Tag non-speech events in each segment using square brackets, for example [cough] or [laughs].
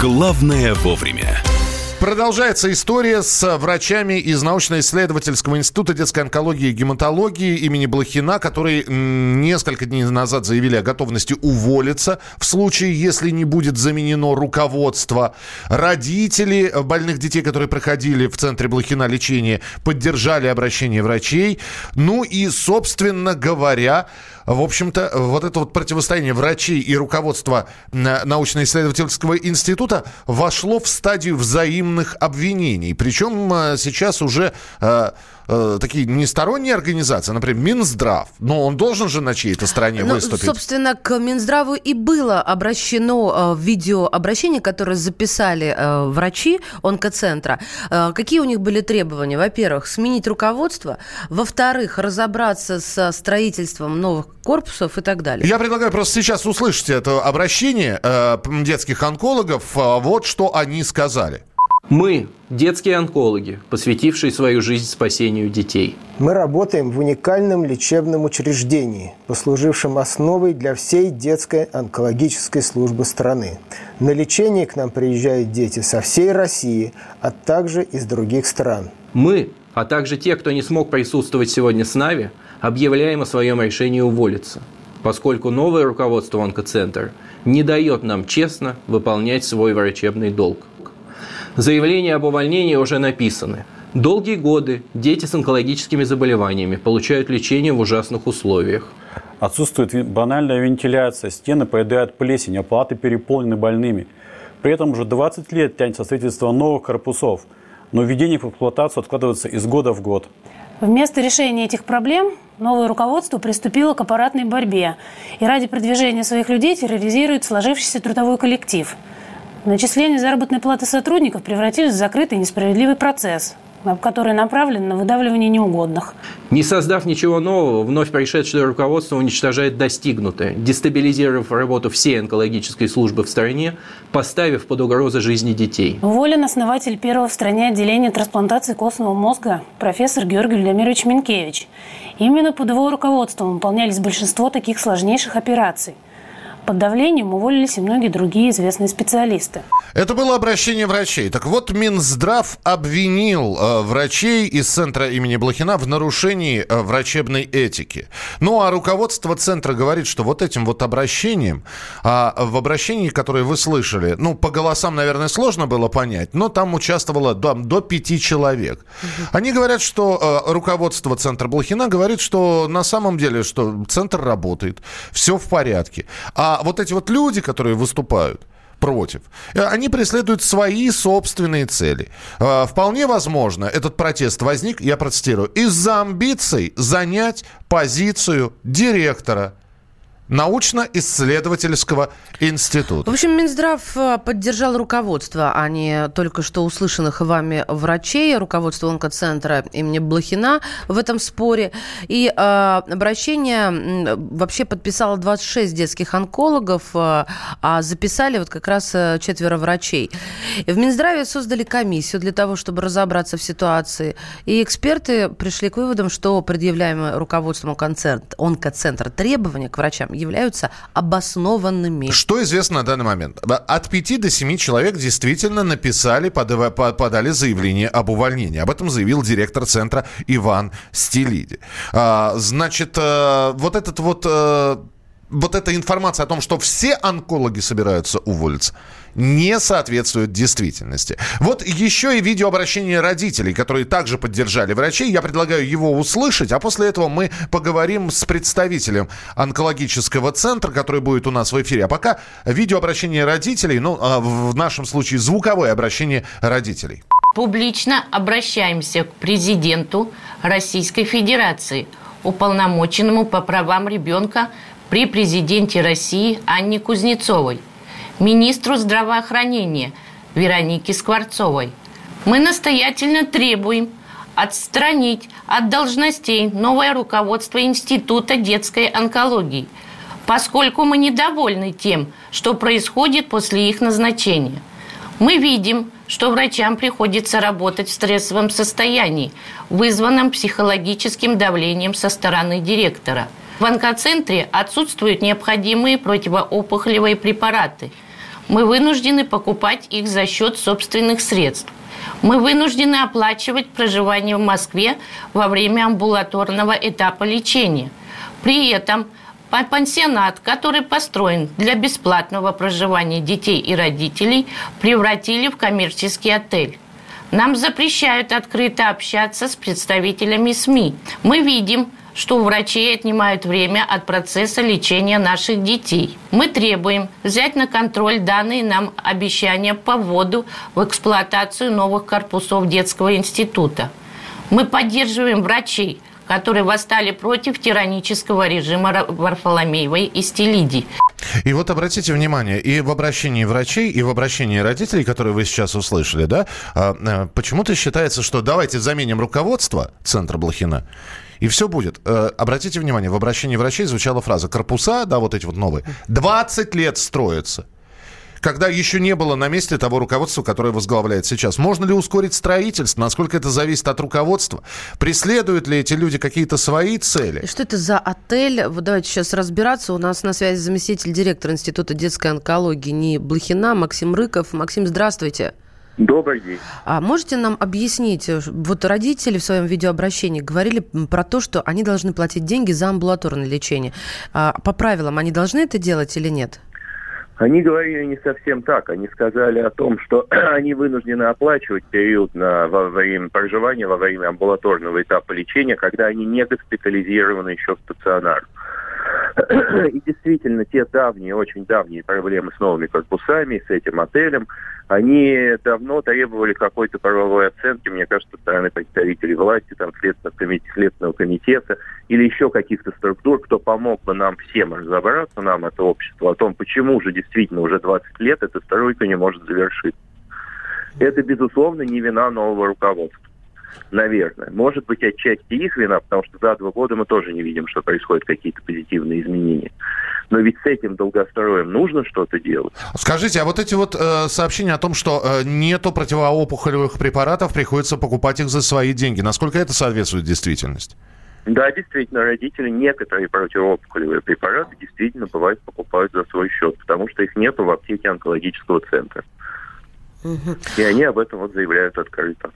Главное вовремя. Продолжается история с врачами из научно-исследовательского института детской онкологии и гематологии имени Блохина, которые несколько дней назад заявили о готовности уволиться в случае, если не будет заменено руководство. Родители больных детей, которые проходили в центре Блохина лечение, поддержали обращение врачей. Ну и, собственно говоря, в общем-то, вот это вот противостояние врачей и руководства научно-исследовательского института вошло в стадию взаимных обвинений. Причем э, сейчас уже э, такие несторонние организации, например, Минздрав, но он должен же на чьей-то стороне ну, выступить. Собственно, к Минздраву и было обращено э, видеообращение, которое записали э, врачи онкоцентра. Э, какие у них были требования? Во-первых, сменить руководство. Во-вторых, разобраться со строительством новых корпусов и так далее. Я предлагаю просто сейчас услышать это обращение э, детских онкологов. Э, вот что они сказали. Мы – детские онкологи, посвятившие свою жизнь спасению детей. Мы работаем в уникальном лечебном учреждении, послужившем основой для всей детской онкологической службы страны. На лечение к нам приезжают дети со всей России, а также из других стран. Мы, а также те, кто не смог присутствовать сегодня с нами, объявляем о своем решении уволиться, поскольку новое руководство онкоцентра не дает нам честно выполнять свой врачебный долг. Заявления об увольнении уже написаны. Долгие годы дети с онкологическими заболеваниями получают лечение в ужасных условиях. Отсутствует банальная вентиляция, стены поедают плесень, а палаты переполнены больными. При этом уже 20 лет тянется строительство новых корпусов, но введение в эксплуатацию откладывается из года в год. Вместо решения этих проблем новое руководство приступило к аппаратной борьбе и ради продвижения своих людей терроризирует сложившийся трудовой коллектив – Начисление заработной платы сотрудников превратилось в закрытый несправедливый процесс, который направлен на выдавливание неугодных. Не создав ничего нового, вновь пришедшее руководство уничтожает достигнутое, дестабилизировав работу всей онкологической службы в стране, поставив под угрозу жизни детей. Уволен основатель первого в стране отделения трансплантации костного мозга профессор Георгий Владимирович Минкевич. Именно под его руководством выполнялись большинство таких сложнейших операций – под давлением уволились и многие другие известные специалисты. Это было обращение врачей. Так вот, Минздрав обвинил э, врачей из центра имени Блохина в нарушении э, врачебной этики. Ну, а руководство центра говорит, что вот этим вот обращением, а в обращении, которое вы слышали, ну, по голосам, наверное, сложно было понять, но там участвовало до, до пяти человек. Они говорят, что э, руководство центра Блохина говорит, что на самом деле, что центр работает, все в порядке. А вот эти вот люди, которые выступают, против. Э, они преследуют свои собственные цели. Э, вполне возможно, этот протест возник, я процитирую, из-за амбиций занять позицию директора научно-исследовательского института. В общем, Минздрав э, поддержал руководство, а не только что услышанных вами врачей, руководство онкоцентра имени Блохина в этом споре. И э, обращение вообще подписало 26 детских онкологов, э, а записали вот как раз э, четверо врачей. В Минздраве создали комиссию для того, чтобы разобраться в ситуации. И эксперты пришли к выводам, что предъявляемое руководством онкоцентра требования к врачам являются обоснованными. Что известно на данный момент? От 5 до 7 человек действительно написали, подали заявление об увольнении. Об этом заявил директор центра Иван Стилиди. А, значит, э, вот этот вот э, вот эта информация о том, что все онкологи собираются уволиться, не соответствует действительности. Вот еще и видеообращение родителей, которые также поддержали врачей. Я предлагаю его услышать, а после этого мы поговорим с представителем онкологического центра, который будет у нас в эфире. А пока видеообращение родителей, ну, а в нашем случае звуковое обращение родителей. Публично обращаемся к президенту Российской Федерации, уполномоченному по правам ребенка при президенте России Анне Кузнецовой, министру здравоохранения Веронике Скворцовой. Мы настоятельно требуем отстранить от должностей новое руководство Института детской онкологии, поскольку мы недовольны тем, что происходит после их назначения. Мы видим, что врачам приходится работать в стрессовом состоянии, вызванном психологическим давлением со стороны директора – в онкоцентре отсутствуют необходимые противоопухолевые препараты. Мы вынуждены покупать их за счет собственных средств. Мы вынуждены оплачивать проживание в Москве во время амбулаторного этапа лечения. При этом пансионат, который построен для бесплатного проживания детей и родителей, превратили в коммерческий отель. Нам запрещают открыто общаться с представителями СМИ. Мы видим, что у врачей отнимают время от процесса лечения наших детей. Мы требуем взять на контроль данные нам обещания по вводу в эксплуатацию новых корпусов детского института. Мы поддерживаем врачей, которые восстали против тиранического режима Варфоломеевой и Стелиди. И вот обратите внимание, и в обращении врачей, и в обращении родителей, которые вы сейчас услышали, да, а, а, почему-то считается, что давайте заменим руководство центра Блохина, и все будет. Э, обратите внимание, в обращении врачей звучала фраза «корпуса», да, вот эти вот новые, 20 лет строятся когда еще не было на месте того руководства, которое возглавляет сейчас. Можно ли ускорить строительство? Насколько это зависит от руководства? Преследуют ли эти люди какие-то свои цели? Что это за отель? Вот давайте сейчас разбираться. У нас на связи заместитель директора Института детской онкологии НИИ Блохина Максим Рыков. Максим, здравствуйте. Добрый день. А можете нам объяснить, э, вот родители в своем видеообращении говорили про то, что они должны платить деньги за амбулаторное лечение. А по правилам они должны это делать или нет? Они говорили не совсем так. Они сказали о том, что [clears throat] они вынуждены оплачивать период на, во время проживания, во время амбулаторного этапа лечения, когда они не госпитализированы еще в стационар. [clears throat] И действительно, те давние, очень давние проблемы с новыми корпусами, с этим отелем, они давно требовали какой-то правовой оценки, мне кажется, со стороны представителей власти, там, Следственного комитета, Следственного комитета или еще каких-то структур, кто помог бы нам всем разобраться, нам, это общество, о том, почему же действительно уже 20 лет эта стройка не может завершиться. Это, безусловно, не вина нового руководства наверное. Может быть, отчасти их вина, потому что за два года мы тоже не видим, что происходят какие-то позитивные изменения. Но ведь с этим долгостроем нужно что-то делать. Скажите, а вот эти вот э, сообщения о том, что э, нету противоопухолевых препаратов, приходится покупать их за свои деньги, насколько это соответствует действительности? Да, действительно, родители некоторые противоопухолевые препараты действительно бывает покупают за свой счет, потому что их нету в аптеке онкологического центра. И они об этом вот заявляют открыто.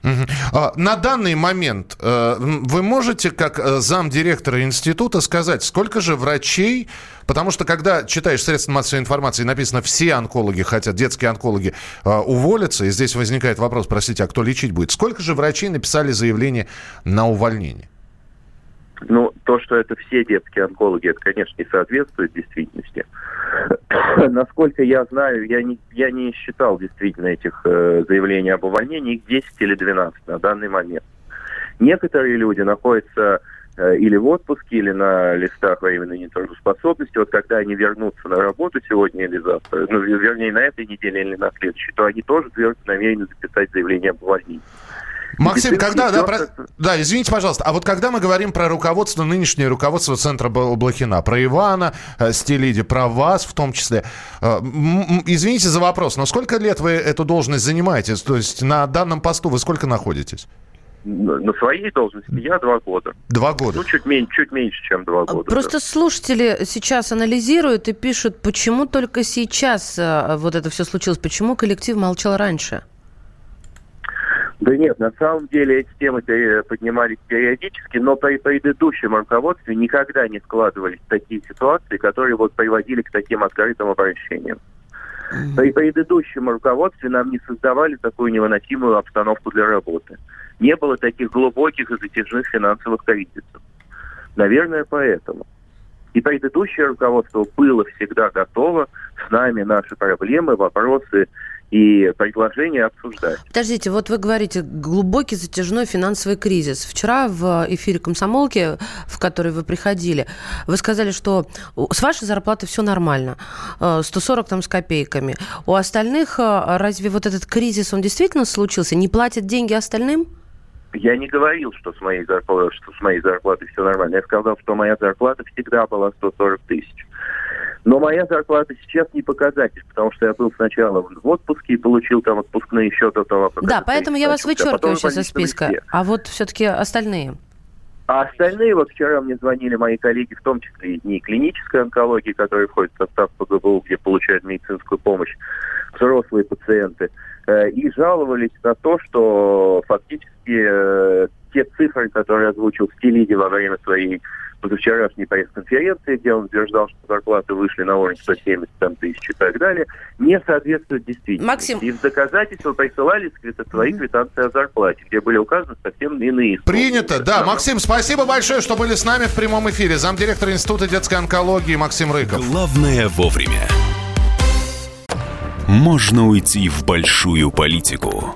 А, на данный момент э, вы можете, как э, замдиректора института, сказать, сколько же врачей, потому что когда читаешь средства массовой информации, написано, все онкологи хотят, детские онкологи э, уволятся, и здесь возникает вопрос, простите, а кто лечить будет? Сколько же врачей написали заявление на увольнение? Ну, то, что это все детские онкологи, это, конечно, не соответствует действительности. [coughs] Насколько я знаю, я не, я не считал действительно этих э, заявлений об увольнении, их 10 или 12 на данный момент. Некоторые люди находятся э, или в отпуске, или на листах временной нетрудоспособности. Вот когда они вернутся на работу сегодня или завтра, ну, вернее, на этой неделе или на следующей, то они тоже намерены записать заявление об увольнении. Максим, когда, да, про... да, извините, пожалуйста, а вот когда мы говорим про руководство, нынешнее руководство Центра Блохина, про Ивана э, Стилиди, про вас в том числе, э, извините за вопрос, но сколько лет вы эту должность занимаете? То есть на данном посту вы сколько находитесь? На своей должности я два года. Два года? Ну, чуть меньше, чуть меньше, чем два года. Просто да. слушатели сейчас анализируют и пишут, почему только сейчас э, вот это все случилось, почему коллектив молчал раньше? Да нет, на самом деле эти темы поднимались периодически, но при предыдущем руководстве никогда не складывались такие ситуации, которые вот приводили к таким открытым обращениям. При предыдущем руководстве нам не создавали такую невыносимую обстановку для работы. Не было таких глубоких и затяжных финансовых кризисов. Наверное, поэтому. И предыдущее руководство было всегда готово с нами наши проблемы, вопросы и предложения обсуждать. Подождите, вот вы говорите глубокий затяжной финансовый кризис. Вчера в эфире «Комсомолки», в который вы приходили, вы сказали, что с вашей зарплаты все нормально, 140 э, там с копейками. У остальных э, разве вот этот кризис, он действительно случился? Не платят деньги остальным? Я не говорил, что с моей зарплатой, что с моей зарплатой все нормально. Я сказал, что моя зарплата всегда была 140 тысяч. Но моя зарплата сейчас не показатель, потому что я был сначала в отпуске и получил там отпускные того, как... Да, поэтому я вас вычеркиваю а сейчас из списка. А вот все-таки остальные? А остальные, вот вчера мне звонили мои коллеги, в том числе и дни клинической онкологии, которые входят в состав ПГБУ, где получают медицинскую помощь взрослые пациенты, э, и жаловались на то, что фактически э, те цифры, которые озвучил Стилиди во время своей позавчерашней пресс-конференции, где он утверждал, что зарплаты вышли на уровень 170 там, тысяч и так далее, не соответствуют действительности. Максим. И в доказательство присылали свои квитанции о зарплате, где были указаны совсем иные Принято, да. Максим, спасибо большое, что были с нами в прямом эфире. Замдиректор Института детской онкологии Максим Рыков. Главное вовремя. Можно уйти в большую политику,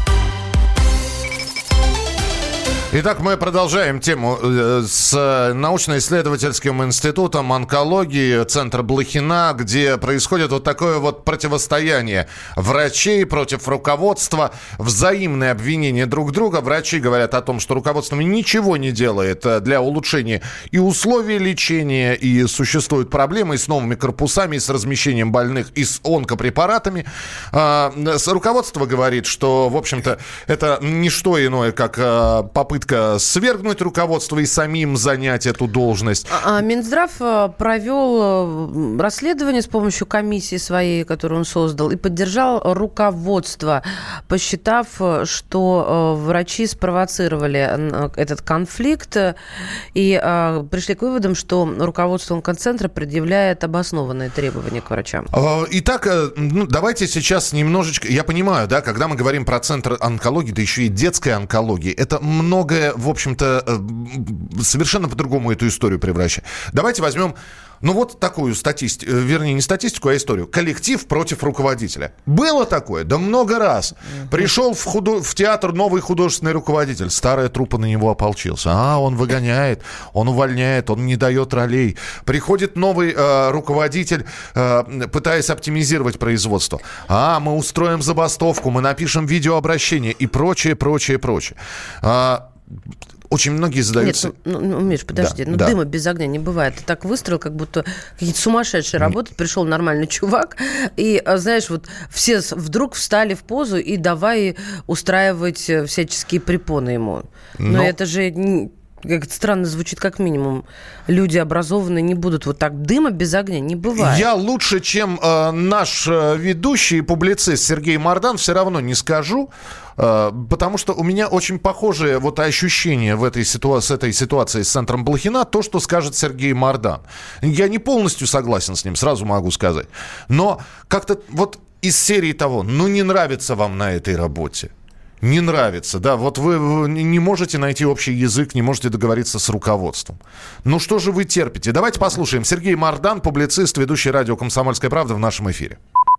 Итак, мы продолжаем тему э, с научно-исследовательским институтом онкологии Центра Блохина, где происходит вот такое вот противостояние врачей против руководства, взаимные обвинения друг друга. Врачи говорят о том, что руководство ничего не делает э, для улучшения и условий лечения, и существуют проблемы и с новыми корпусами, и с размещением больных, и с онкопрепаратами. А, руководство говорит, что, в общем-то, это не что иное, как э, попытка попытка свергнуть руководство и самим занять эту должность. А, а Минздрав э, провел э, расследование с помощью комиссии своей, которую он создал, и поддержал руководство, посчитав, э, что врачи спровоцировали этот конфликт и пришли к выводам, что руководство онкоцентра предъявляет обоснованные требования к врачам. Итак, ну, давайте сейчас немножечко... Я понимаю, да, когда мы говорим про центр онкологии, да еще и детской онкологии, это много многое, в общем-то, э, совершенно по-другому эту историю превращает. Давайте возьмем ну вот такую статистику, э, вернее, не статистику, а историю. Коллектив против руководителя. Было такое? Да много раз. Пришел в, худо... в театр новый художественный руководитель. Старая трупа на него ополчился. А, он выгоняет, он увольняет, он не дает ролей. Приходит новый э, руководитель, э, пытаясь оптимизировать производство. А, мы устроим забастовку, мы напишем видеообращение и прочее, прочее, прочее. А, очень многие задаются... Нет, ну, ну, Миш, подожди, да, ну да. дыма без огня не бывает. Ты так выстроил, как будто какие-то сумасшедшие работают. Пришел нормальный чувак, и, а, знаешь, вот все вдруг встали в позу и давай устраивать э, всяческие препоны ему. Но, Но... это же как это странно звучит, как минимум. Люди образованные не будут вот так. Дыма без огня не бывает. Я лучше, чем э, наш э, ведущий и публицист Сергей Мордан, все равно не скажу. Э, потому что у меня очень похожее вот ощущение в этой ситуации, с этой ситуацией с центром Блохина, то, что скажет Сергей Мордан. Я не полностью согласен с ним, сразу могу сказать. Но как-то вот из серии того, ну не нравится вам на этой работе не нравится, да, вот вы не можете найти общий язык, не можете договориться с руководством. Ну что же вы терпите? Давайте послушаем. Сергей Мардан, публицист, ведущий радио «Комсомольская правда» в нашем эфире.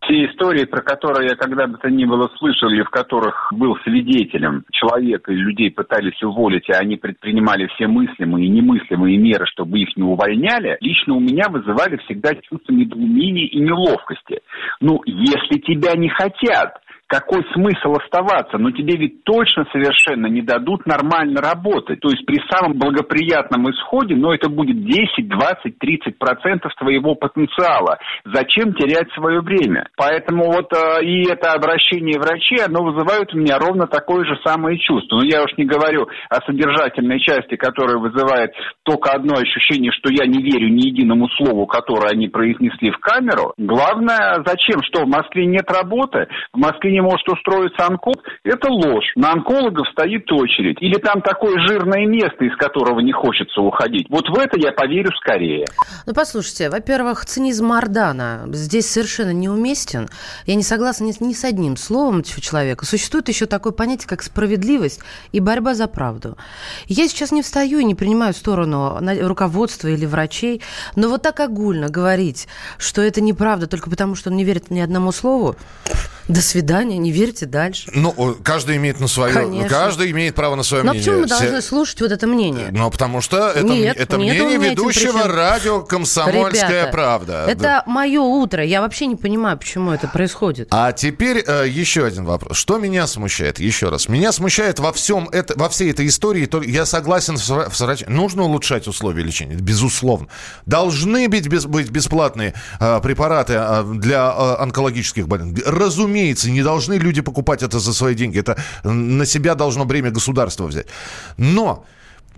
Те истории, про которые я когда бы то ни было слышал, или в которых был свидетелем, человек и людей пытались уволить, а они предпринимали все мыслимые и немыслимые меры, чтобы их не увольняли, лично у меня вызывали всегда чувство недоумения и неловкости. Ну, если тебя не хотят, какой смысл оставаться? Но тебе ведь точно совершенно не дадут нормально работать. То есть при самом благоприятном исходе, но это будет 10, 20, 30 процентов твоего потенциала. Зачем терять свое время? Поэтому вот э, и это обращение врачей, оно вызывает у меня ровно такое же самое чувство. Но я уж не говорю о содержательной части, которая вызывает только одно ощущение, что я не верю ни единому слову, которое они произнесли в камеру. Главное, зачем? Что, в Москве нет работы? В Москве не может устроиться онколог, это ложь. На онкологов стоит очередь. Или там такое жирное место, из которого не хочется уходить. Вот в это я поверю скорее. Ну, послушайте, во-первых, цинизм Мардана здесь совершенно неуместен. Я не согласна ни, ни с одним словом этого человека. Существует еще такое понятие, как справедливость и борьба за правду. Я сейчас не встаю и не принимаю сторону руководства или врачей, но вот так огульно говорить, что это неправда только потому, что он не верит ни одному слову, до свидания, не верьте дальше. Ну, каждый имеет на свое, Конечно. каждый имеет право на свое Но мнение. Но почему мы должны Все... слушать вот это мнение? Ну, потому что это, нет, это нет мнение ведущего радио «Комсомольская Ребята, правда». Это да. мое утро. Я вообще не понимаю, почему это происходит. А теперь э, еще один вопрос. Что меня смущает? Еще раз. Меня смущает во всем это, во всей этой истории. Я согласен с, с. Нужно улучшать условия лечения, безусловно. Должны быть, без, быть бесплатные э, препараты э, для э, онкологических больных. Разумеется разумеется, не должны люди покупать это за свои деньги. Это на себя должно бремя государства взять. Но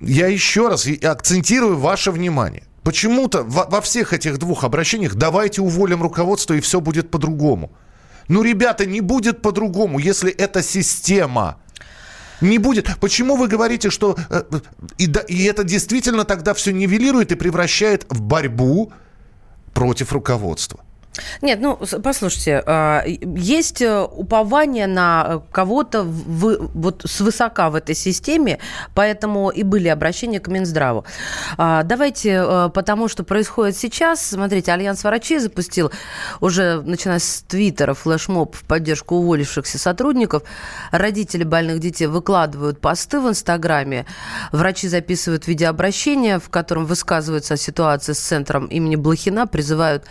я еще раз акцентирую ваше внимание. Почему-то во, во всех этих двух обращениях давайте уволим руководство и все будет по-другому. Ну, ребята, не будет по-другому, если это система. Не будет. Почему вы говорите, что... Э, и, да, и это действительно тогда все нивелирует и превращает в борьбу против руководства? Нет, ну, послушайте, а, есть э, упование на кого-то в, вот свысока в этой системе, поэтому и были обращения к Минздраву. А, давайте, э, потому что происходит сейчас, смотрите, Альянс врачей запустил уже, начиная с Твиттера, флешмоб в поддержку уволившихся сотрудников. Родители больных детей выкладывают посты в Инстаграме, врачи записывают видеообращения, в котором высказываются о ситуации с центром имени Блохина, призывают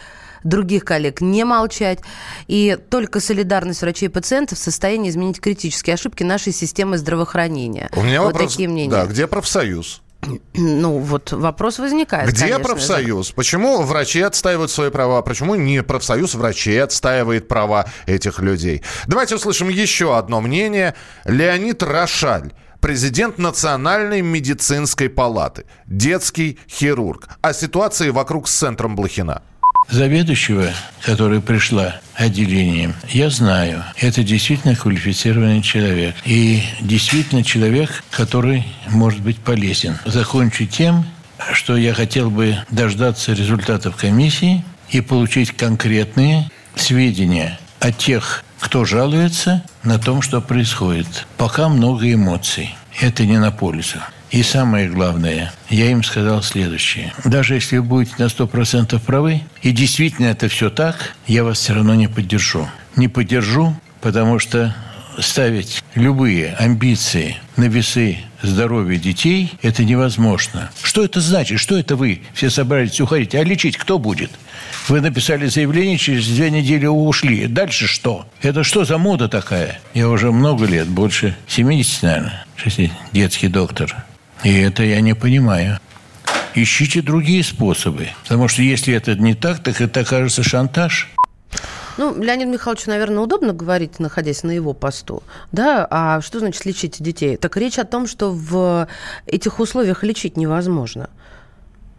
других коллег не молчать. И только солидарность врачей и пациентов в состоянии изменить критические ошибки нашей системы здравоохранения. У меня вот вопрос, такие мнения. Да, где профсоюз? [clears throat] Ну, вот вопрос возникает. Где конечно, профсоюз? Да. Почему врачи отстаивают свои права? Почему не профсоюз врачей отстаивает права этих людей? Давайте услышим еще одно мнение. Леонид Рошаль президент Национальной медицинской палаты, детский хирург. О ситуации вокруг с центром Блохина заведующего, которая пришла отделением, я знаю. Это действительно квалифицированный человек. И действительно человек, который может быть полезен. Закончу тем, что я хотел бы дождаться результатов комиссии и получить конкретные сведения о тех, кто жалуется на том, что происходит. Пока много эмоций. Это не на пользу. И самое главное, я им сказал следующее. Даже если вы будете на 100% правы, и действительно это все так, я вас все равно не поддержу. Не поддержу, потому что ставить любые амбиции на весы здоровья детей, это невозможно. Что это значит? Что это вы все собрались уходить? А лечить кто будет? Вы написали заявление, через две недели ушли. Дальше что? Это что за мода такая? Я уже много лет, больше 70, наверное, детский доктор. И это я не понимаю. Ищите другие способы. Потому что если это не так, так это окажется шантаж. Ну, Леонид Михайлович, наверное, удобно говорить, находясь на его посту. Да, а что значит лечить детей? Так речь о том, что в этих условиях лечить невозможно.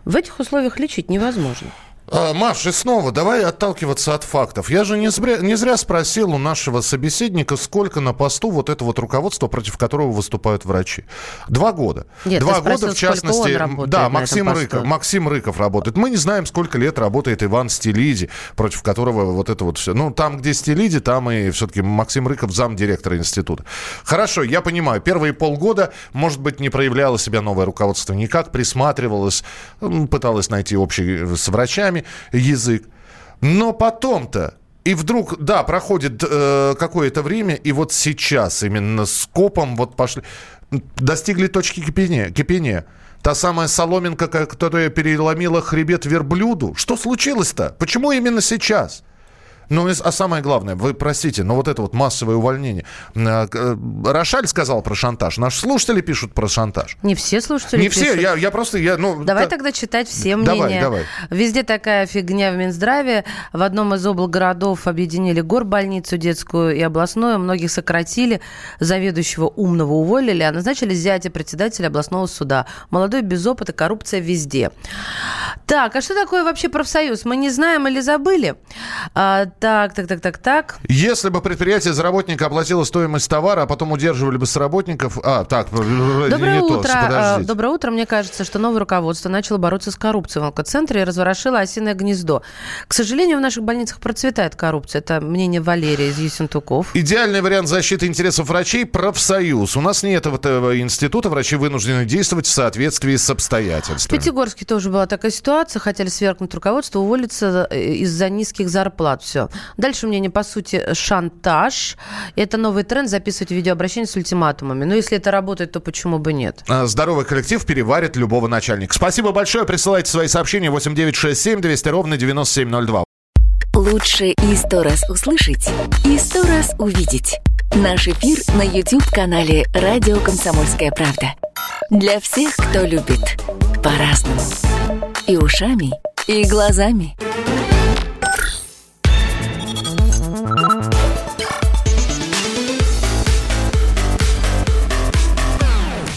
В этих условиях лечить невозможно. А, Маш, и снова давай отталкиваться от фактов. Я же не зря, не зря спросил у нашего собеседника, сколько на посту вот это вот руководство, против которого выступают врачи. Два года. Нет, Два года, в частности. да, Максим Рыков, Максим Рыков работает. Мы не знаем, сколько лет работает Иван Стилиди, против которого вот это вот все. Ну, там, где Стилиди, там и все-таки Максим Рыков, замдиректора института. Хорошо, я понимаю, первые полгода, может быть, не проявляло себя новое руководство никак, присматривалось, пыталось найти общий с врачами врачами язык. Но потом-то и вдруг, да, проходит э, какое-то время, и вот сейчас именно с копом вот пошли, достигли точки кипения. кипения. Та самая соломинка, которая переломила хребет верблюду. Что случилось-то? Почему именно сейчас? Ну, а самое главное, вы простите, но вот это вот массовое увольнение. А, э, Рошаль сказал про шантаж. Наши слушатели пишут про шантаж. Не все слушатели Не пишут. все, я, я просто... Я, ну, давай та... тогда читать все мнения. Давай, давай. Везде такая фигня в Минздраве. В одном из облгородов объединили горбольницу детскую и областную. Многих сократили. Заведующего умного уволили, а назначили зятя председателя областного суда. Молодой, без опыта, коррупция везде. Так, а что такое вообще профсоюз? Мы не знаем или забыли? Так, так, так, так, так. Если бы предприятие за работника оплатило стоимость товара, а потом удерживали бы с работников... А, так, Доброе не утро. то, а, подождите. Доброе утро. Мне кажется, что новое руководство начало бороться с коррупцией в онкоцентре и разворошило осиное гнездо. К сожалению, в наших больницах процветает коррупция. Это мнение Валерия из Ессентуков. Идеальный вариант защиты интересов врачей – профсоюз. У нас нет этого института, врачи вынуждены действовать в соответствии с В обстоятельствами. Пятигорске тоже была такая ситуация. Хотели свергнуть руководство, уволиться э, из-за низких зарплат. Все. Дальше мнение, по сути, шантаж. Это новый тренд записывать видеообращение с ультиматумами. Но если это работает, то почему бы нет? А, Здоровый коллектив переварит любого начальника. Спасибо большое. Присылайте свои сообщения 8967 200 ровно 9702. Лучше и сто раз услышать, и сто раз увидеть. Наш эфир на YouTube-канале «Радио Комсомольская правда». Для всех, кто любит по-разному. И ушами, и глазами.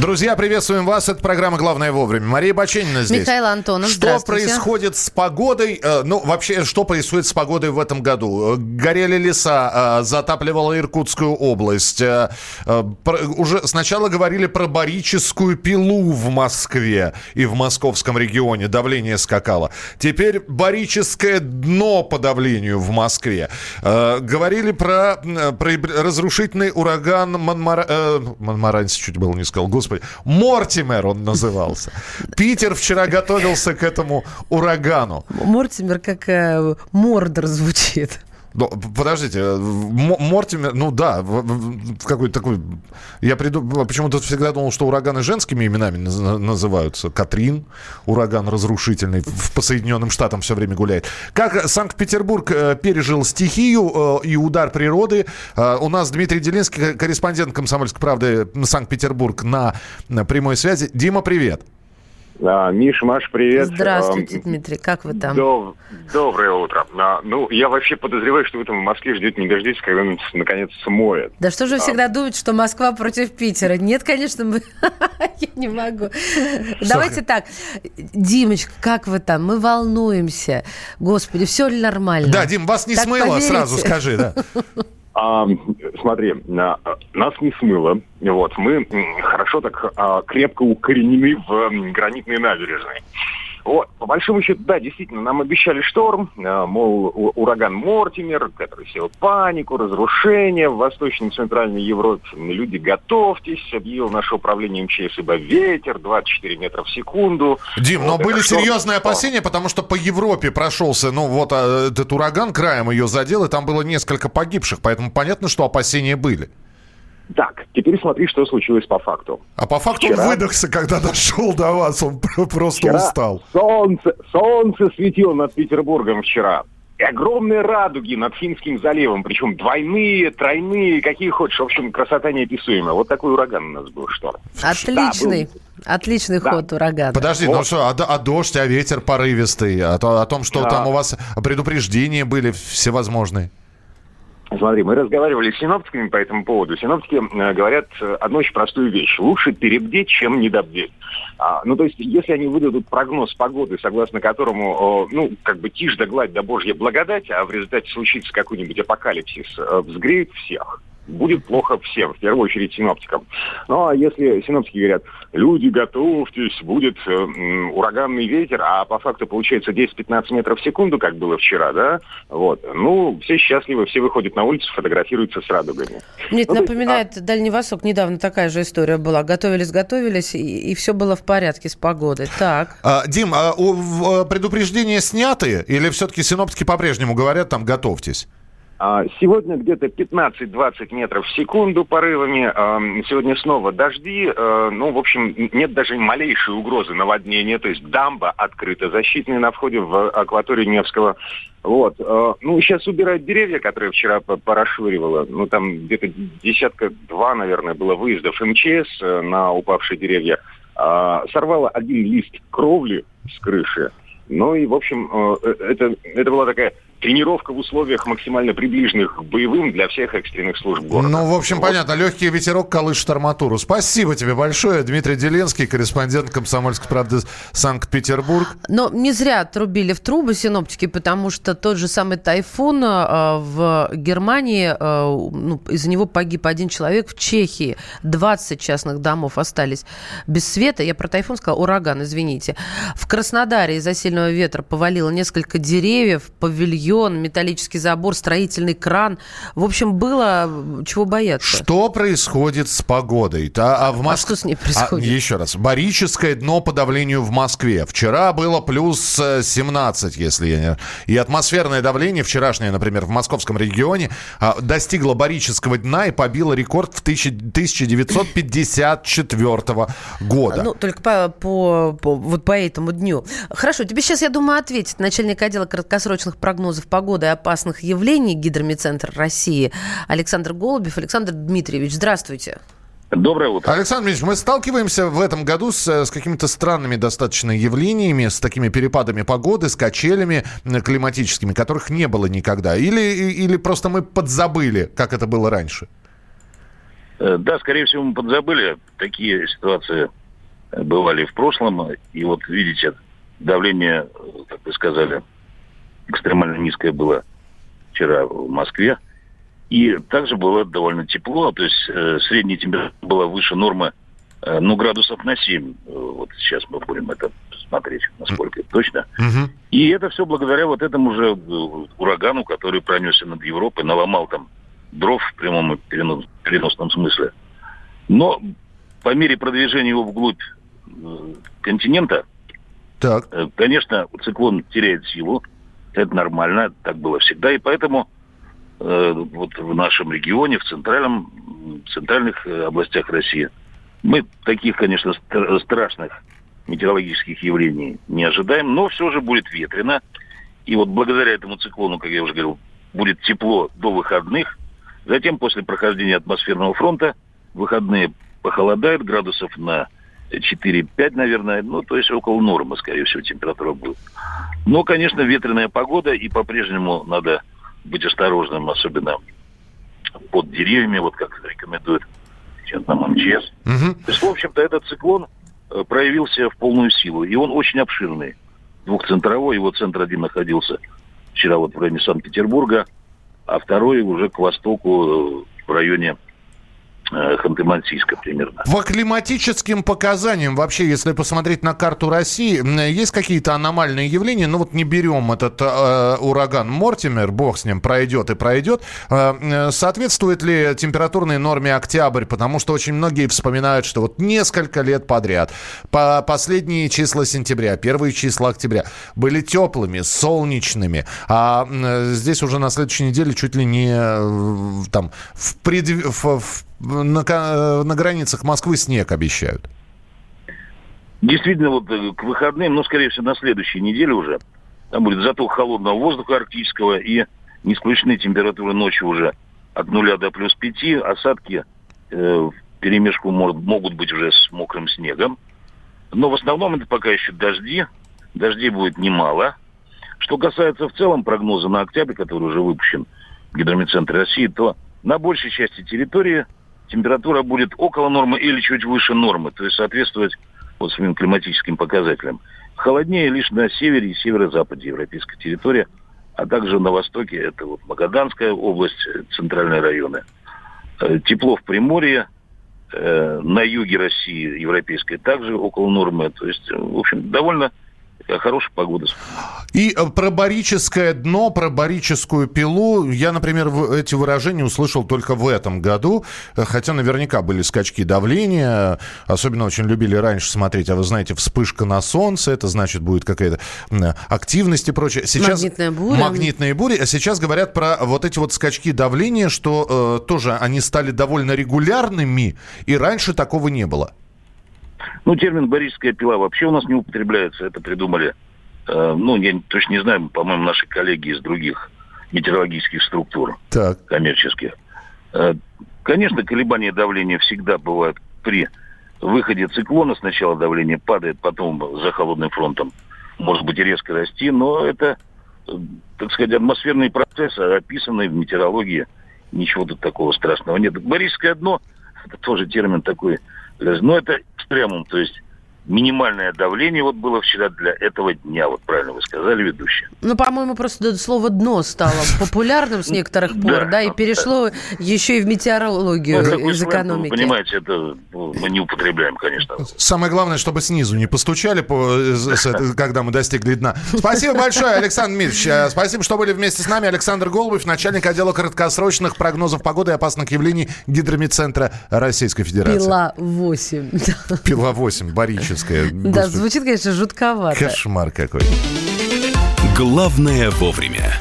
Друзья, приветствуем вас. Это программа «Главное вовремя». Мария Баченина здесь. Михаил Антонов, Что происходит с погодой? Э, Ну, вообще, что происходит с погодой в этом году? Э, Горели леса, э, затапливала Иркутскую область. Уже сначала говорили про барическую пилу в Москве и в московском регионе. Давление скакало. Теперь барическое дно по давлению в Москве. Говорили про, про разрушительный ураган Монмара... э, Монмаранси чуть было не сказал. Господи. Мортимер он назывался. Питер вчера готовился к этому урагану. Мортимер как э, Мордор звучит. Подождите, э, Мортимер, ну да, в, какой-то такой... Я приду, почему-то всегда думал, что ураганы женскими именами наз- называются. Катрин, ураган разрушительный, в, Соединенным Штатам все время гуляет. Как Санкт-Петербург э, пережил стихию э, и удар природы? Э, у нас Дмитрий Делинский, корреспондент «Комсомольской правды» Санкт-Петербург на, прямой связи. Дима, привет. А, Миш, Маш, привет. Здравствуйте, Ам, Дмитрий. Как вы там? доб- Доброе утро. А, ну, я вообще подозреваю, что вы там в Москве ждете не дождитесь, когда он наконец смоет. Да что же вы всегда думаете, что Москва против Питера? Нет, конечно, мы... [laughs] Я не могу. Давайте так. Димочка, как вы там? Мы волнуемся. Господи, все ли нормально? Да, Дим, вас не Так смыло, поверите? сразу скажи, да. [laughs] А, смотри, а, нас не смыло. Вот, мы хорошо так а, крепко укоренены в гранитной набережной. Вот, по большому счету, да, действительно, нам обещали шторм, а, мол, ураган Мортимер, который сел панику, разрушение в Восточной и Центральной Европе. Люди, готовьтесь, объявил наше управление МЧС, ибо ветер 24 метра в секунду. Дим, но Вот были это шторм. серьезные опасения, потому что по Европе прошелся, ну вот а, этот ураган краем ее задел, и там было несколько погибших, поэтому понятно, что опасения были. Так, теперь смотри, что случилось по факту. А по факту он Вчера- выдохся, когда дошел до вас, он пр- просто Вчера устал. Солнце, солнце светило над Петербургом вчера. И огромные радуги над Финским заливом, причем двойные, тройные, какие хочешь. В общем, красота неописуемая. Вот такой ураган у нас был шторм. Отличный. Отличный Да. ход урагана. Подожди, ну что, а, а дождь, а ветер порывистый, а то- о том, что Да. там у вас предупреждения были всевозможные. Смотри, мы разговаривали с синоптиками по этому поводу. Синоптики э, говорят э, одну очень простую вещь. Лучше перебдеть, чем недобдеть. А, ну, то есть, если они выдадут прогноз погоды, согласно которому, ну, как бы тишь да гладь да божья благодать, а в результате случится какой-нибудь апокалипсис, э, взгреет всех. Будет плохо всем, в первую очередь синоптикам. Ну, а если синоптики говорят, люди, готовьтесь, будет э, ураганный ветер, а по факту получается 10-15 метров в секунду, как было вчера, да, вот, ну, все счастливы, все выходят на улицу, фотографируются с радугами. Мне это Ну, напоминает Дальний Восток. Недавно такая же история была. Готовились, готовились, и, все было в порядке с погодой. Так. А, Дим, а у- в- э, предупреждения сняты или все-таки синоптики по-прежнему говорят, там, готовьтесь? А, Сегодня где-то 15-20 метров в секунду порывами. Ам, Сегодня снова дожди. Э, Ну, в общем, нет даже малейшей угрозы наводнения. То есть дамба открыта, защитная на входе в акваторию Невского. Вот. Э, Ну, сейчас убирают деревья, которые вчера по- порасшвыривало. Ну, там где-то десятка-два, наверное, было выездов МЧС э, на упавшие деревья. А, Сорвало один лист кровли с крыши. Ну и, в общем, э, это, это была такая тренировка в условиях максимально приближенных к боевым для всех экстренных служб города. Ну, в общем, Вот. понятно. Легкий ветерок колышет арматуру. Спасибо тебе большое. Дмитрий Деленский, корреспондент «Комсомольской правды» Санкт-Петербург. Но не зря отрубили в трубы синоптики, потому что тот же самый тайфун э, в Германии, э, ну, из-за него погиб один человек. В Чехии 20 частных домов остались без света. Я про тайфун сказала, ураган, извините. В Краснодаре из-за сильного ветра повалило несколько деревьев, павильон, металлический забор, строительный кран. В общем, было чего бояться. Что происходит с погодой? А, а в Моск- что с ней происходит? А, еще раз. Барическое дно по давлению в Москве. Вчера было плюс э, 17, если я не... И атмосферное давление вчерашнее, например, в московском регионе а, достигло барического дна и побило рекорд в 1000 1954 года. Ну, только по, по, по- вот по этому дню. Хорошо, тебе сейчас, я думаю, ответит начальник отдела краткосрочных прогнозов погоды и опасных явлений Гидромедцентр России Александр Голубев. Александр Дмитриевич, здравствуйте. Доброе утро. Александр Дмитриевич, мы сталкиваемся в этом году с, э, с какими-то странными достаточно явлениями, с такими перепадами погоды, с качелями климатическими, которых не было никогда. Или, или просто мы подзабыли, как это было раньше? Э, Да, скорее всего, мы подзабыли. Такие ситуации бывали в прошлом. И вот, видите, давление, э, как вы сказали, экстремально низкое было вчера в Москве. И также было довольно тепло, то есть э, средняя температура была выше нормы, э, ну, градусов на 7. Э, Вот сейчас мы будем это смотреть, насколько это точно. И это все благодаря вот этому же э, урагану, который пронесся над Европой, наломал там дров в прямом и перенос- переносном смысле. Но по мере продвижения его вглубь э, континента, Так. конечно, циклон теряет силу. Это нормально, так было всегда. И поэтому э, вот в нашем регионе, в центральном, в центральных э, областях России, мы таких, конечно, стра- страшных метеорологических явлений не ожидаем, но все же будет ветрено. И вот благодаря этому циклону, как я уже говорил, будет тепло до выходных. Затем, после прохождения атмосферного фронта, выходные похолодает градусов на 4-5, наверное. Ну, то есть около нормы, скорее всего, температура будет. Но, конечно, ветреная погода, и по-прежнему надо быть осторожным, особенно под деревьями, вот как рекомендует нам МЧС. То есть, в общем-то, этот циклон э, проявился в полную силу, и он очень обширный. Двухцентровой, его центр один находился вчера вот в районе Санкт-Петербурга, а второй уже к востоку, э, в районе Ханты-Мансийска примерно. По климатическим показаниям, вообще, если посмотреть на карту России, есть какие-то аномальные явления? Ну вот не берем этот э, ураган Мортимер, бог с ним, пройдет и пройдет. Э, э, соответствует ли температурной норме октябрь? Потому что очень многие вспоминают, что вот несколько лет подряд, по последние числа сентября, первые числа октября, были теплыми, солнечными, а м, здесь уже на следующей неделе чуть ли не э, там в предв- в- в- на, ка- на границах Москвы снег обещают. Действительно, вот э, к выходным, ну, скорее всего, на следующей неделе уже, там будет заток холодного воздуха арктического и не исключены температуры ночью уже от нуля до плюс пяти. Осадки э, в перемешку может, могут быть уже с мокрым снегом. Но в основном это пока еще дожди. Дождей будет немало. Что касается в целом прогноза на октябрь, который уже выпущен в Гидромедцентре России, то на большей части территории температура будет около нормы или чуть выше нормы, то есть соответствовать вот своим климатическим показателям. Холоднее лишь на севере и северо-западе европейской территории, а также на востоке, это вот Магаданская область, э, центральные районы. Э, Тепло в Приморье, э, на юге России, европейской, также около нормы. То есть, в общем, довольно такая хорошая погода. И э, про барическое дно, про барическую пилу, я, например, эти выражения услышал только в этом году, э, хотя наверняка были скачки давления, особенно очень любили раньше смотреть, а вы знаете, вспышка на солнце, это значит будет какая-то активность и прочее. Магнитная буря. Магнитные бури. А сейчас говорят про вот эти вот скачки давления, что э, тоже они стали довольно регулярными, и раньше такого не было. Ну, термин «барическая пила» вообще у нас не употребляется. Это придумали, э, ну, я точно не знаю, по-моему, наши коллеги из других метеорологических структур Так. коммерческих. Э, конечно, колебания давления всегда бывают при выходе циклона. Сначала давление падает, потом за холодным фронтом может быть резко расти, но это так сказать, атмосферные процессы, описанные в метеорологии. Ничего тут такого страшного нет. Борическое дно, это тоже термин такой, но это экстремум, то есть минимальное давление вот было вчера для этого дня, вот правильно вы сказали, ведущий. Ну, по-моему, просто слово «дно» стало [laughs] популярным с некоторых пор, да, и перешло еще и в метеорологию ну, из экономики. Вы понимаете, это ну, мы не употребляем, конечно. Самое главное, чтобы снизу не постучали, когда мы достигли дна. Спасибо большое, Александр Дмитриевич. Э, спасибо, что были вместе с нами. Александр Голубев, начальник отдела краткосрочных прогнозов погоды и опасных явлений Гидромедцентра Российской Федерации. Пила 8. Пила 8, Боричев детская. Да, звучит, конечно, жутковато. Кошмар какой. Главное вовремя.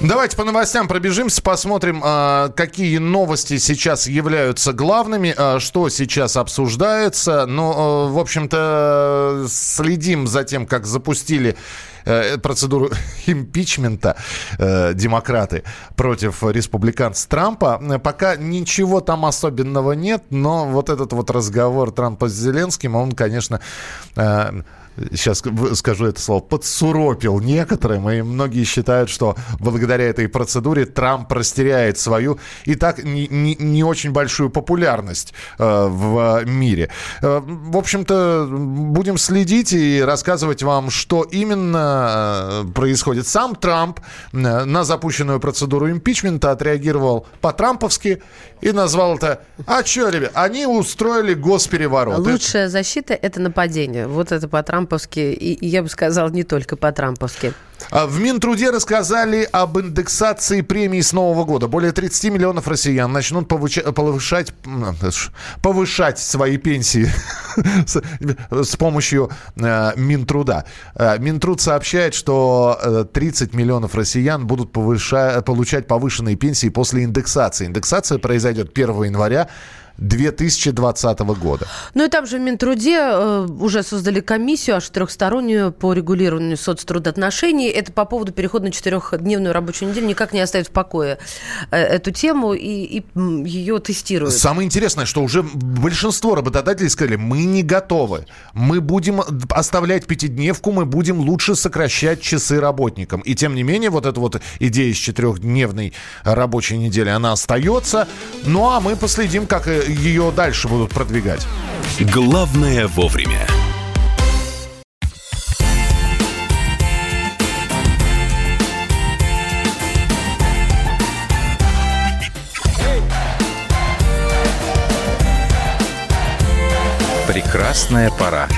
Давайте по новостям пробежимся, посмотрим, а, какие новости сейчас являются главными, а, что сейчас обсуждается. Ну, а, в общем-то, следим за тем, как запустили э, процедуру [laughs] импичмента э, демократы против республиканца Трампа. Пока ничего там особенного нет, но вот этот вот разговор Трампа с Зеленским, он, конечно, э, сейчас скажу это слово, подсуропил некоторым, и многие считают, что благодаря этой процедуре Трамп растеряет свою и так не, не, не очень большую популярность э, в мире. Э, в общем-то, будем следить и рассказывать вам, что именно э, происходит. Сам Трамп э, на запущенную процедуру импичмента отреагировал по-трамповски и назвал это «А что, ребят, они устроили госпереворот». Лучшая защита – это нападение. Вот это по-трамповски по-трамповски, и я бы сказал, не только по-трамповски. А в Минтруде рассказали об индексации премии с Нового года. Более 30 миллионов россиян начнут повышать, повышать свои пенсии [laughs] с помощью э, Минтруда. Э, Минтруд сообщает, что 30 э, миллионов россиян будут повышать, получать повышенные пенсии после индексации. Индексация произойдет 1 января 2020 года. Ну и там же в Минтруде э, уже создали комиссию аж трехстороннюю по регулированию соцтрудоотношений. Это по поводу перехода на четырехдневную рабочую неделю никак не оставит в покое э, эту тему и, и ее тестируют. Самое интересное, что уже большинство работодателей сказали, мы не готовы. Мы будем оставлять пятидневку, мы будем лучше сокращать часы работникам. И тем не менее, вот эта вот идея с четырехдневной рабочей недели, она остается. Ну а мы последим, как ее дальше будут продвигать. Главное вовремя. Прекрасная пора.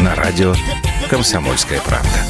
На радио «Комсомольская правда».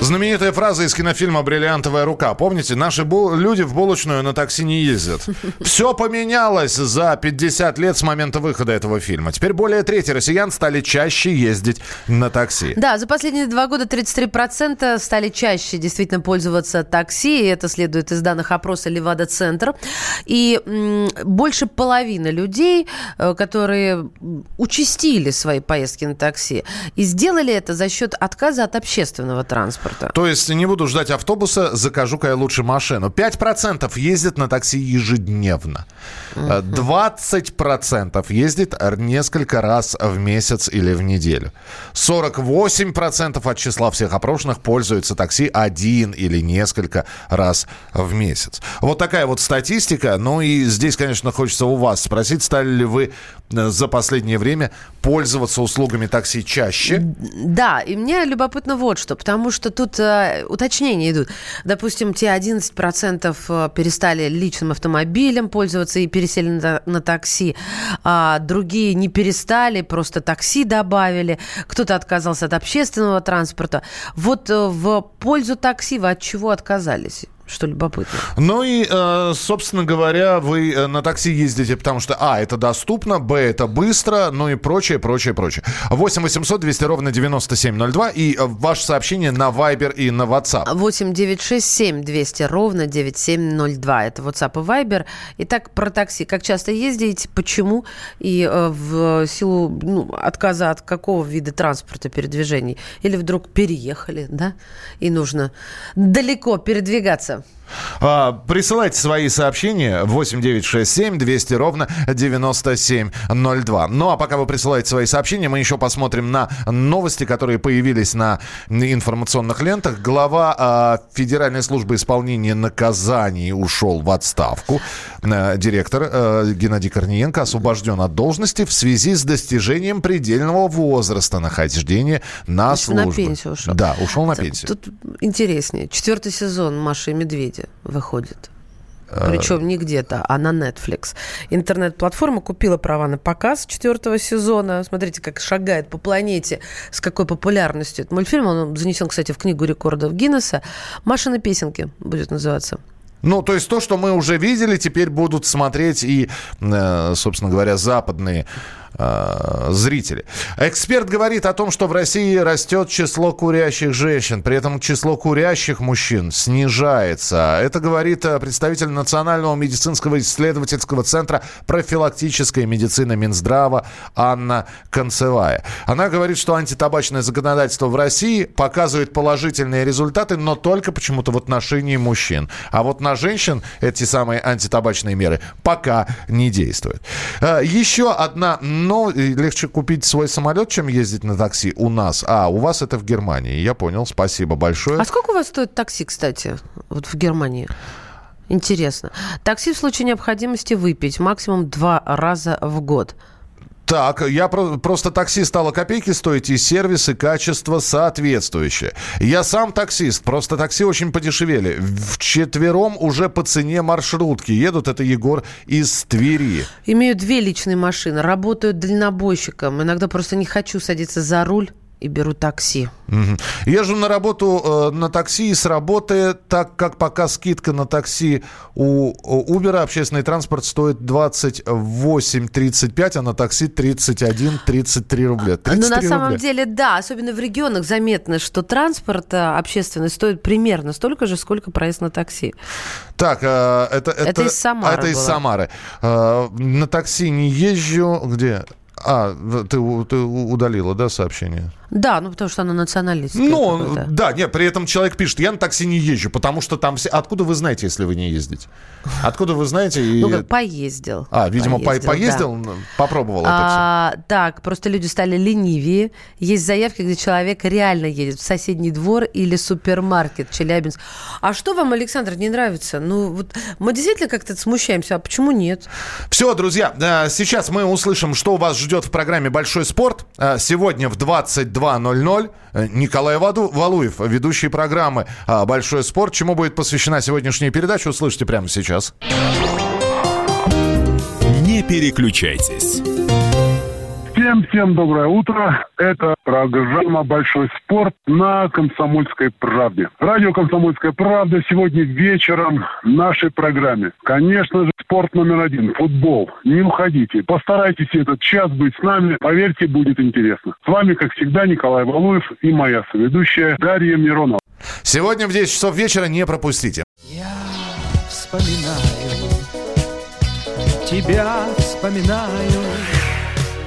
Знаменитая фраза из кинофильма «Бриллиантовая рука». Помните, наши люди в булочную на такси не ездят. [laughs] Все поменялось за 50 лет с момента выхода этого фильма. Теперь более трети россиян стали чаще ездить на такси. Да, за последние два года 33% стали чаще действительно пользоваться такси. И это следует из данных опроса Левада-центр. И больше половины людей, э, которые участили свои поездки на такси, и сделали это за счет отказа от общественного транспорта транспорта. То есть не буду ждать автобуса, закажу-ка я лучше машину. 5% ездит на такси ежедневно. 20% ездит несколько раз в месяц или в неделю. 48% от числа всех опрошенных пользуются такси один или несколько раз в месяц. Вот такая вот статистика. Ну и здесь, конечно, хочется у вас спросить, стали ли вы э, за последнее время пользоваться услугами такси чаще? Да, и мне любопытно вот что, потому что тут э, уточнения идут. Допустим, те 11% э, перестали личным автомобилем пользоваться и пересели на, на такси, а другие не перестали, просто такси добавили, кто-то отказался от общественного транспорта. Вот э, в пользу такси вы от чего отказались? Что любопытно. Ну и, э, собственно говоря, вы э, на такси ездите, потому что, а, это доступно, б, это быстро, ну и прочее, прочее, прочее. 8 800 200 ровно 9702 и э, ваше сообщение на Viber и на WhatsApp. 8 967 200 ровно 9702. Это WhatsApp и Viber. Итак, про такси. Как часто ездите, почему и в силу ну, отказа от какого вида транспорта передвижений? Или вдруг переехали, да, и нужно далеко передвигаться? time. А, присылайте свои сообщения 8967 200 ровно 9702. Ну а пока вы присылаете свои сообщения, мы еще посмотрим на новости, которые появились на информационных лентах. Глава а, Федеральной службы исполнения наказаний ушел в отставку. А, директор а, Геннадий Корниенко освобожден от должности в связи с достижением предельного возраста нахождения на Значит, службе. на пенсию ушел. Да, ушел на пенсию. Тут интереснее. Четвертый сезон Маши и Медведя выходит. А. Причем не где-то, а на Netflix. Интернет-платформа купила права на показ четвертого сезона. Смотрите, как шагает по планете, с какой популярностью этот мультфильм. Он занесен, кстати, в книгу рекордов Гиннесса. «Машины песенки» будет называться. Ну, то есть то, что мы уже видели, теперь будут смотреть и, э, собственно говоря, западные э, зрители. Эксперт говорит о том, что в России растет число курящих женщин, при этом число курящих мужчин снижается. Это говорит э, представитель Национального медицинского исследовательского центра профилактической медицины Минздрава Анна Концевая. Она говорит, что антитабачное законодательство в России показывает положительные результаты, но только почему-то в отношении мужчин. А вот на женщин эти самые антитабачные меры пока не действуют. Э, Еще одна, но легче купить свой самолет, чем ездить на такси у нас. А, у вас это в Германии. Я понял, спасибо большое. А сколько у вас стоит такси, кстати, вот в Германии? Интересно. Такси в случае необходимости выпить максимум два раза в год. Так, я про- просто такси стало копейки стоить, и сервис, и качество соответствующее. Я сам таксист, просто такси очень подешевели. В четвером уже по цене маршрутки. Едут, это Егор из Твери. Имею две личные машины, работаю дальнобойщиком. Иногда просто не хочу садиться за руль и беру такси. Мгм. Езжу на работу э, на такси и с работы, так как пока скидка на такси у у Uber общественный транспорт стоит 28,35, а на такси 31,33 рубля. Но 33 на самом рубля. деле, да, особенно в регионах заметно, что транспорт э, общественный стоит примерно столько же, сколько проезд на такси. Так, э, это, это, Это из Самары Это из было. Самары. Э, на такси не езжу. Где? А, ты, ты удалила, да, сообщение? Да, ну потому что она националистская. Ну, да, нет, при этом человек пишет, я на такси не езжу, потому что там все... Откуда вы знаете, если вы не ездите? Откуда вы знаете? И... Ну, как поездил. А, видимо, поездил, поездил да. попробовал а, все. Так, просто люди стали ленивее. Есть заявки, где человек реально едет в соседний двор или супермаркет Челябинск. А что вам, Александр, не нравится? Ну, вот мы действительно как-то смущаемся, а почему нет? Все, друзья, э, сейчас мы услышим, что вас ждет в программе «Большой спорт». Э, сегодня в 22 2.00. Э, Николай Валуев, ведущий программы а, «Большой спорт». Чему будет посвящена сегодняшняя передача, услышите прямо сейчас. Не переключайтесь. Всем-всем доброе утро. Это программа «Большой спорт» на «Комсомольской правде». Радио «Комсомольская правда» сегодня вечером в нашей программе. Конечно же, спорт номер один – футбол. Не уходите. Постарайтесь этот час быть с нами. Поверьте, будет интересно. С вами, как всегда, Николай Валуев и моя соведущая Дарья Миронова. Сегодня в 10 часов вечера не пропустите. вспоминаю, тебя вспоминаю.